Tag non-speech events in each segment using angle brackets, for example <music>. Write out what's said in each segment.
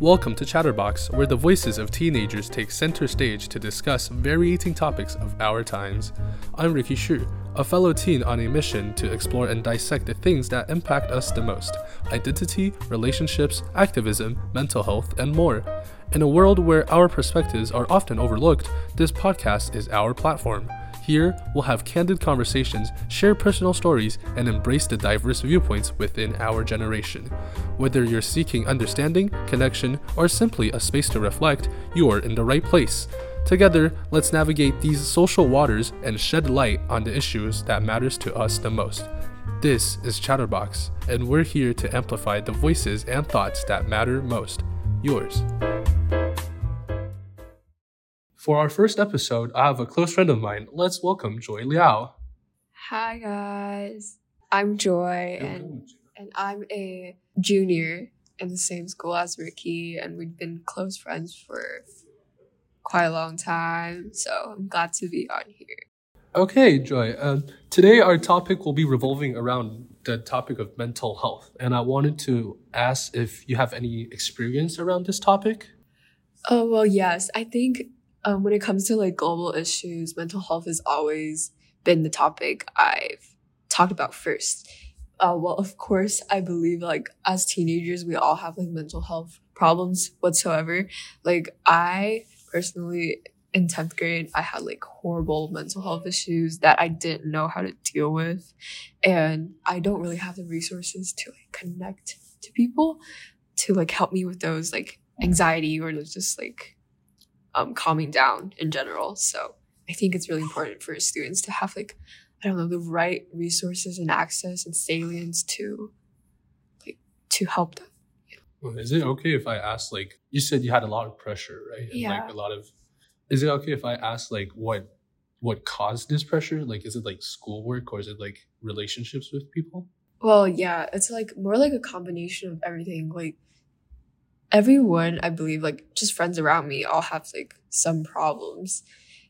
Welcome to Chatterbox, where the voices of teenagers take center stage to discuss varying topics of our times. I'm Ricky Shu, a fellow teen on a mission to explore and dissect the things that impact us the most identity, relationships, activism, mental health, and more. In a world where our perspectives are often overlooked, this podcast is our platform. Here, we'll have candid conversations, share personal stories, and embrace the diverse viewpoints within our generation. Whether you're seeking understanding, connection, or simply a space to reflect, you are in the right place. Together, let's navigate these social waters and shed light on the issues that matters to us the most. This is Chatterbox, and we're here to amplify the voices and thoughts that matter most. Yours. For our first episode, I have a close friend of mine. Let's welcome Joy Liao. Hi guys, I'm Joy, and and I'm a junior in the same school as Ricky, and we've been close friends for quite a long time. So I'm glad to be on here. Okay, Joy. Uh, today our topic will be revolving around the topic of mental health, and I wanted to ask if you have any experience around this topic. Oh well, yes. I think um, when it comes to like global issues, mental health has always been the topic I've talked about first. Uh, well, of course, I believe like as teenagers, we all have like mental health problems whatsoever. Like I personally in 10th grade, I had like horrible mental health issues that I didn't know how to deal with. And I don't really have the resources to like connect to people to like help me with those like anxiety or just like um, calming down in general. So I think it's really important for students to have like I don't know the right resources and access and salience to like to help them. Is it okay if I ask like you said you had a lot of pressure, right? And Yeah. like a lot of is it okay if I ask like what what caused this pressure? Like is it like schoolwork or is it like relationships with people? Well, yeah, it's like more like a combination of everything. Like everyone, I believe, like just friends around me all have like some problems.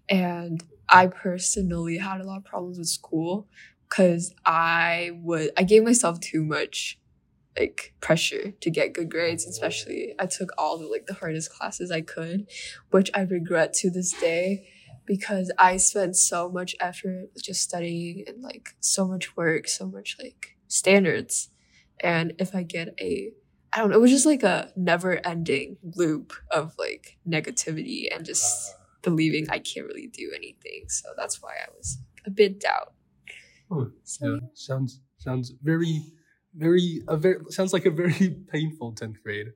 And I personally had a lot of problems with school because I would I gave myself too much like pressure to get good grades, especially I took all the like the hardest classes I could, which I regret to this day because I spent so much effort just studying and like so much work, so much like standards. And if I get a I don't know, it was just like a never ending loop of like negativity and just uh. believing I can't really do anything. So that's why I was a bit down. Oh, So yeah. Sounds sounds very very a very sounds like a very <laughs> painful 10th grade.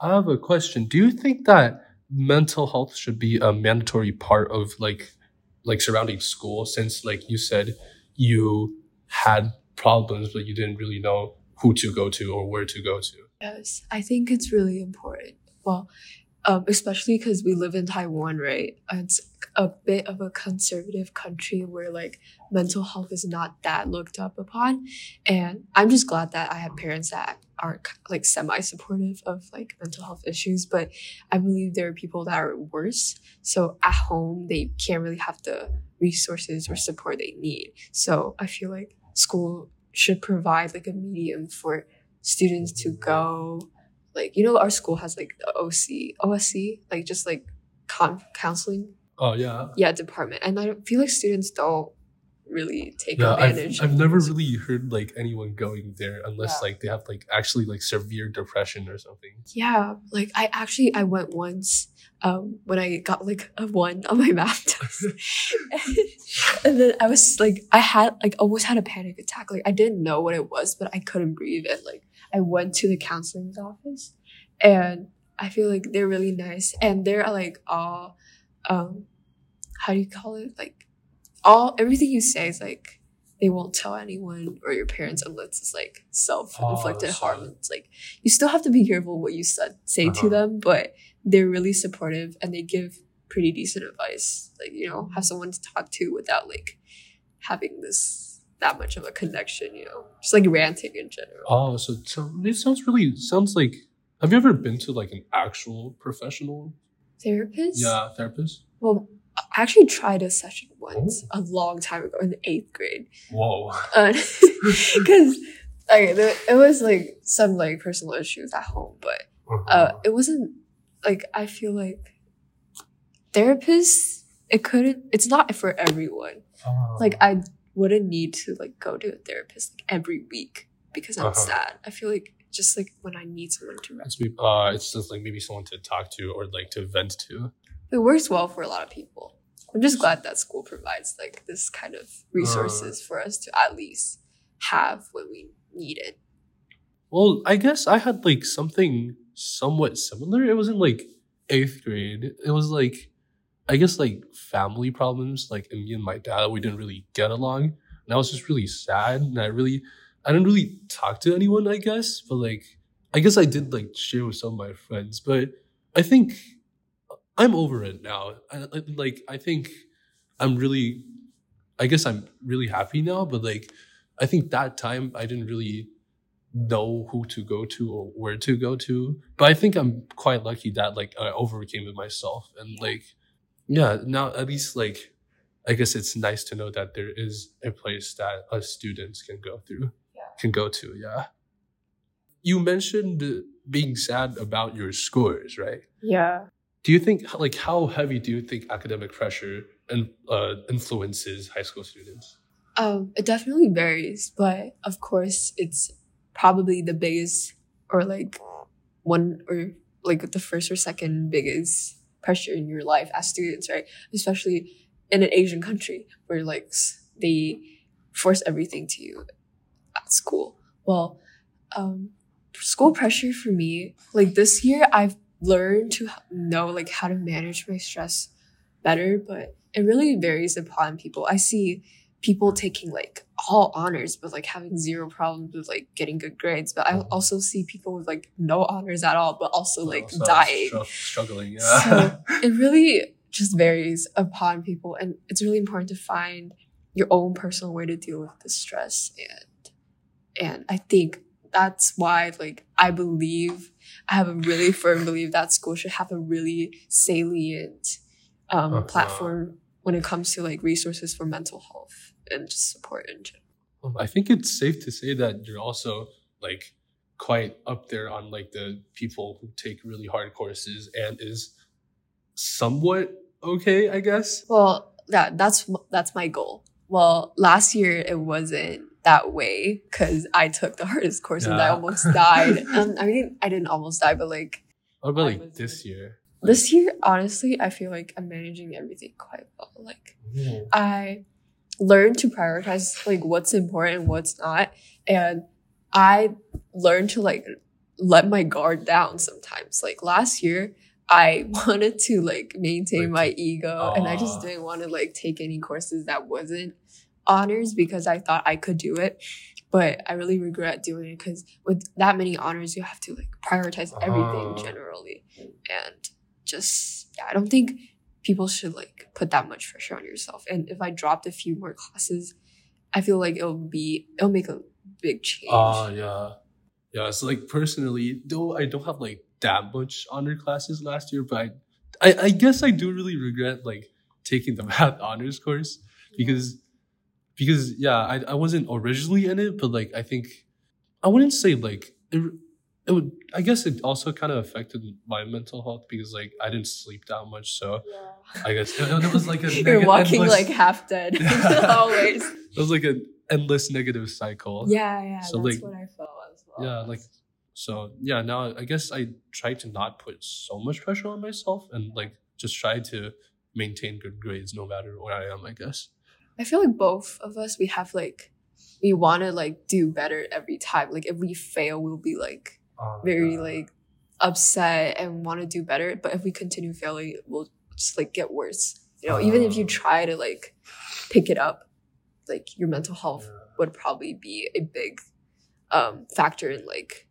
I have a question. Do you think that mental health should be a mandatory part of like like surrounding school since like you said you had problems but you didn't really know who to go to or where to go to? Yes, I think it's really important. Well, um, especially because we live in Taiwan, right? It's a bit of a conservative country where like mental health is not that looked up upon, and I'm just glad that I have parents that are like semi supportive of like mental health issues. But I believe there are people that are worse. So at home, they can't really have the resources or support they need. So I feel like school should provide like a medium for students to go. Like you know our school has like the OC OSC like just like con- counseling? Oh yeah. yeah department. And I feel like students don't really take Yeah, I've, advantage I've never really heard like anyone going there unless Yeah. like they have like actually like severe depression or something. yeah like I actually I went once um when I got like a one on my math <laughs> test. <laughs> And then I was like I had like almost had a panic attack. Like I didn't know what it was but I couldn't breathe. And like I went to the counseling's office and I feel like they're really nice and they're like all um how do you call it? Like all everything you say is like they won't tell anyone or your parents unless it's like self-inflicted Oh, harm. it's like you still have to be careful what you said, say Uh-huh. to them but they're really supportive and they give pretty decent advice. Like you know have someone to talk to without like having this that much of a connection you know just like ranting in general Oh, so so it sounds really sounds like. Have you ever been to like an actual professional? therapist Yeah, therapist. well i actually tried a session once a long time ago in the eighth grade Whoa. <laughs> because okay, there, it was like some like personal issues at home, but uh, it wasn't like I feel like therapists it couldn't it's not for everyone. Like I wouldn't need to like go to a therapist like every week because I'm Uh-huh. sad. I feel like just like when I need someone to rest. it's maybe, uh, it's just like maybe someone to talk to or like to vent to. It works well for a lot of people. I'm just glad that school provides like this kind of Uh. resources for us to at least have when we need it. Well, I guess I had like something somewhat similar. It was in like eighth grade. It was like, I guess like family problems. Like me and my dad, we didn't really get along, and I was just really sad. And I really, I didn't really talk to anyone. I guess, but like, I guess I did like share with some of my friends. But I think I'm over it now. I, like, I think I'm really, I guess I'm really happy now. But like, I think that time I didn't really know who to go to or where to go to. But I think I'm quite lucky that like I overcame it myself and like yeah, now at least like I guess it's nice to know that there is a place that us students can go through, Yeah. can go to. Yeah. You mentioned being sad about your scores, right? Yeah. Do you think like how heavy do you think academic pressure and uh, influences high school students? Um, it definitely varies, but of course, it's probably the biggest, or like one, or like the first or second biggest pressure in your life as students, right? Especially in an Asian country where like they force everything to you at school. Well, um, school pressure for me, like this year, I've learned to know like how to manage my stress better, but it really varies upon people. I see people taking like all honors but like having zero problems with like getting good grades but i Mhm. also see people with like no honors at all but also like So, dying stru- struggling. Yeah. So- <laughs> it really just varies upon people and it's really important to find your own personal way to deal with the stress and and i think that's why like i believe i have a really firm belief that school should have a really salient um, Uh-huh. platform when it comes to like resources for mental health and just support in general Um, I think it's safe to say that you're also like quite up there on like the people who take really hard courses and is somewhat okay, I guess. well that that's that's my goal well last year it wasn't that way because i took the hardest course and i almost died um, i mean i didn't almost die but like What about like this year? This year honestly i feel like i'm managing everything quite well like I learned to prioritize like what's important and what's not. And I learned to like let my guard down sometimes. Like last year, I <laughs> wanted to like maintain my ego and I just didn't want to like take any courses that wasn't honors because I thought I could do it. But I really regret doing it because with that many honors, you have to like prioritize everything Ah. generally. And just, yeah, I don't think people should like put that much pressure on yourself. And if I dropped a few more classes, I feel like it'll be it'll make a big change. Oh yeah. Yeah. So like personally, though I don't have like that much honor classes last year, but I, I, I guess I do really regret like taking the <laughs> math honors course. because because yeah I, I wasn't originally in it but like i think i wouldn't say like it, it would i guess it also kind of affected my mental health because like i didn't sleep that much so i guess it, it was like a <laughs> You're walking endless- like half dead <laughs> always. <laughs> it was like an endless negative cycle Yeah, yeah. So, that's like- what I felt as well. yeah like so yeah now i guess i try to not put so much pressure on myself and like just try to maintain good grades no matter where i am i guess I feel like both of us we have like we want to like do better every time. Like if we fail, we'll be like very like upset and want to do better. But if we continue failing, we'll just like get worse. You know, even if you Ah. try to like pick it up, like your mental health Yeah. would probably be a big um factor in like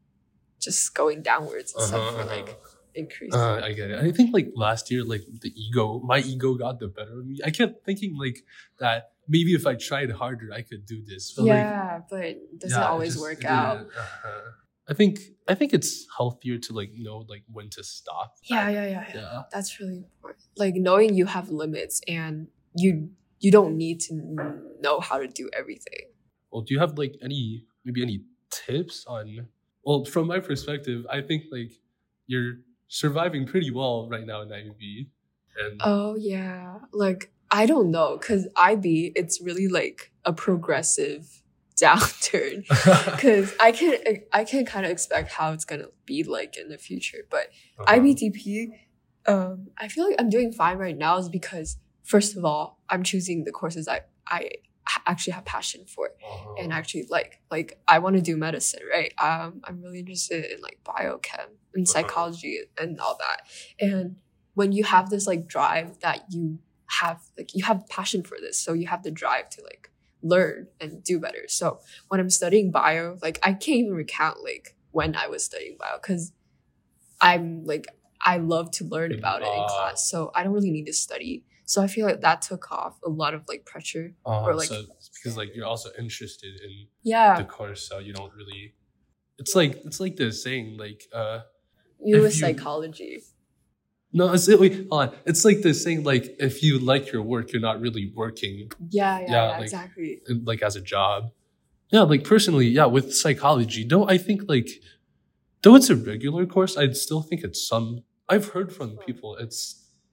just going downwards instead Uh-huh, for uh-huh. like increase. Uh, I get it. I think like last year, like the ego, my ego got the better of me. I kept thinking like that maybe if I tried harder, I could do this. But, like, yeah, but it doesn't yeah, always just- work it out. didn't. Uh-huh. I think I think it's healthier to like know like when to stop. Yeah, yeah, yeah, yeah. Yeah. That's really important. Like knowing you have limits and you you don't need to know how to do everything. Well, do you have like any maybe any tips on? Well, from my perspective, I think like you're surviving pretty well right now in IB. And Oh yeah, like I don't know, cause IB it's really like a progressive downturn. <laughs> Cause I can I can kind of expect how it's gonna be like in the future, but Uh-huh. IBDP, um, I feel like I'm doing fine right now is because first of all, I'm choosing the courses I I actually have passion for Uh-huh. and actually like like I want to do medicine, right? Um, I'm really interested in like biochem and Uh-huh. psychology and all that. And when you have this like drive that you have like you have passion for this, so you have the drive to like learn and do better. So when I'm studying bio, like I can't even recount like when I was studying bio because I'm like I love to learn about it in class, so I don't really need to study. So I feel like that took off a lot of like pressure. Uh, or, like- so because like you're also interested in Yeah, the course, so you don't really. It's like it's like the saying like uh you with psychology. No it's wait hold on it's like the saying like if you like your work you're not really working Yeah, yeah, Yeah, yeah, like- exactly. like as a job. Yeah, like personally, yeah, with psychology, don't I think like though it's a regular course, I'd still think it's some I've heard from people it's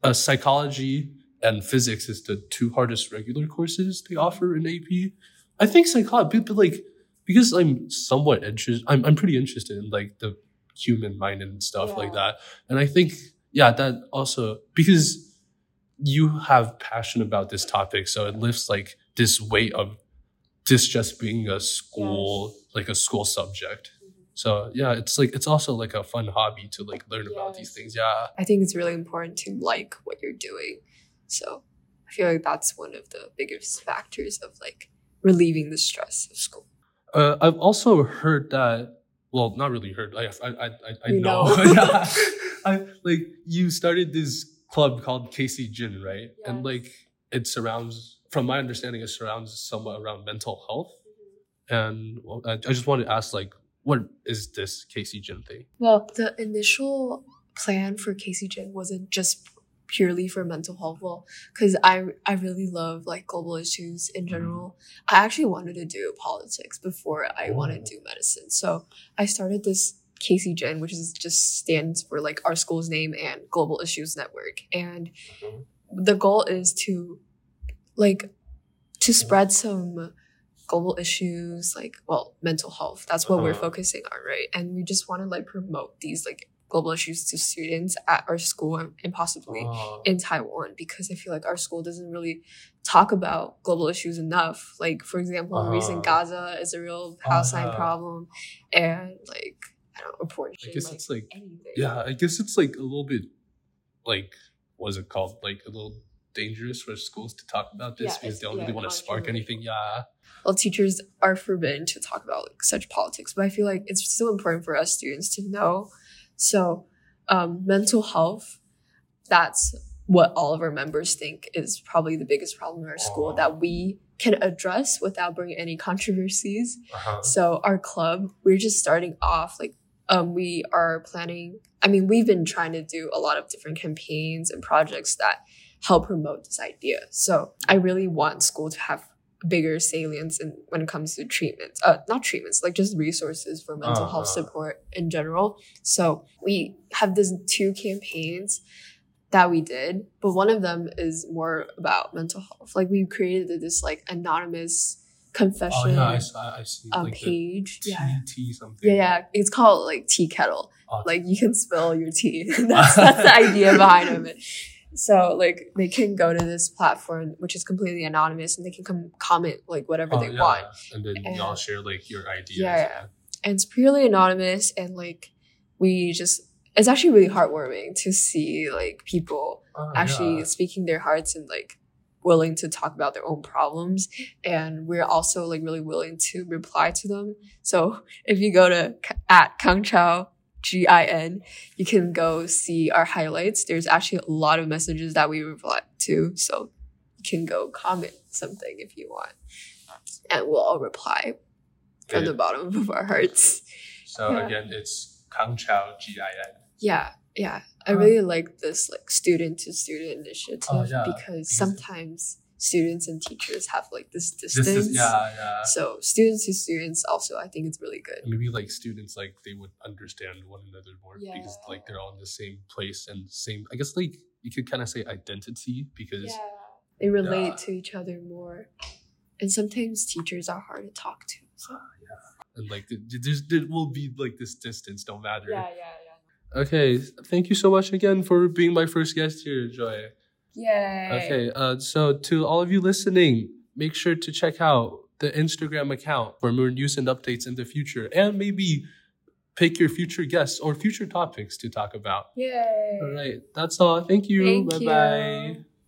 uh, psychology and physics is the two hardest regular courses they offer in AP. I think psychology, but like because I'm somewhat interested, I'm I'm pretty interested in like the human mind and stuff like that, and I think yeah, that also because you have passion about this topic, so it lifts like this weight of this just being a school like a school subject. So yeah, it's like it's also like a fun hobby to like learn about these things. Yeah. I think it's really important to like what you're doing. So I feel like that's one of the biggest factors of like relieving the stress of school. Uh, I've also heard that. Well, not really heard. I I I, I, know. know. <laughs> <laughs> I like you started this club called KC GIN, right? And like it surrounds, from my understanding, it surrounds somewhat around mental health. Mm-hmm. And well, I, I just wanted to ask, like, what is this KC GIN thing? Well, the initial plan for KC GIN wasn't just purely for mental health. Well, because I I really love like global issues in mm-hmm. general. I actually wanted to do politics before I wanted oh. to do medicine. So I started this KC GIN, which is just stands for like our school's name and Global Issues Network. And the goal is to like to spread some global issues like well mental health that's what we're Uh-huh. focusing on right and we just want to like promote these like global issues to students at our school and, possibly Oh. in taiwan because i feel like our school doesn't really talk about global issues enough like for example recent Uh-huh. gaza is a real palestine Uh-huh. problem and like i don't know abortion I guess like, it's like anything yeah, I guess it's like a little bit like what's it called? Like a little dangerous for schools to talk about this Yeah, because they don't yeah, really want to spark anything. Yeah. well teachers are forbidden to talk about like such politics but i feel like it's still important for us students to know so um, mental health that's what all of our members think is probably the biggest problem in our school Oh. that we can address without bringing any controversies Uh-huh. so our club we're just starting off like um, we are planning i mean we've been trying to do a lot of different campaigns and projects that help promote this idea. So i really want school to have bigger salience in, when it comes to treatments uh, not treatments like just resources for mental health Uh-huh. support in general. So we have these two campaigns that we did but one of them is more about mental health. Like we created this like anonymous confession Oh yeah, I, I see. um, like page. tea, Yeah. tea something. Yeah, yeah. It's called like tea kettle. Oh, Like you can spill your tea. <laughs> <laughs> that's that's the idea behind of it. So like they can go to this platform which is completely anonymous and they can come comment like whatever oh, they yeah. want. And then And- y'all share like your ideas. Yeah, yeah. And it's purely anonymous and like we just it's actually really heartwarming to see like people Oh, actually yeah. speaking their hearts and like willing to talk about their own problems and we're also like really willing to reply to them. So if you go to at kang chiao g-i-n you can go see our highlights. There's actually a lot of messages that we reply to so you can go comment something if you want and we'll all reply from the bottom of our hearts. So Yeah. again, it's Kang Chiao G I N. Yeah, yeah. I Uh, really like this like student to student initiative Oh, yeah, because because- sometimes students and teachers have like this distance. This is yeah, yeah. So students to students also I think it's really good. maybe like students like they would understand one another more because like they're all in the same place and same i guess like you could kind of say identity because They relate Yeah. to each other more. And sometimes teachers are hard to talk to. So. and like th- th- there's there will be like this distance no matter yeah, yeah. Okay thank you so much again for being my first guest here joy Yay. okay uh so to all of you listening make sure to check out the instagram account for more news and updates in the future and maybe pick your future guests or future topics to talk about Yay. all right that's all thank you Thank bye you. bye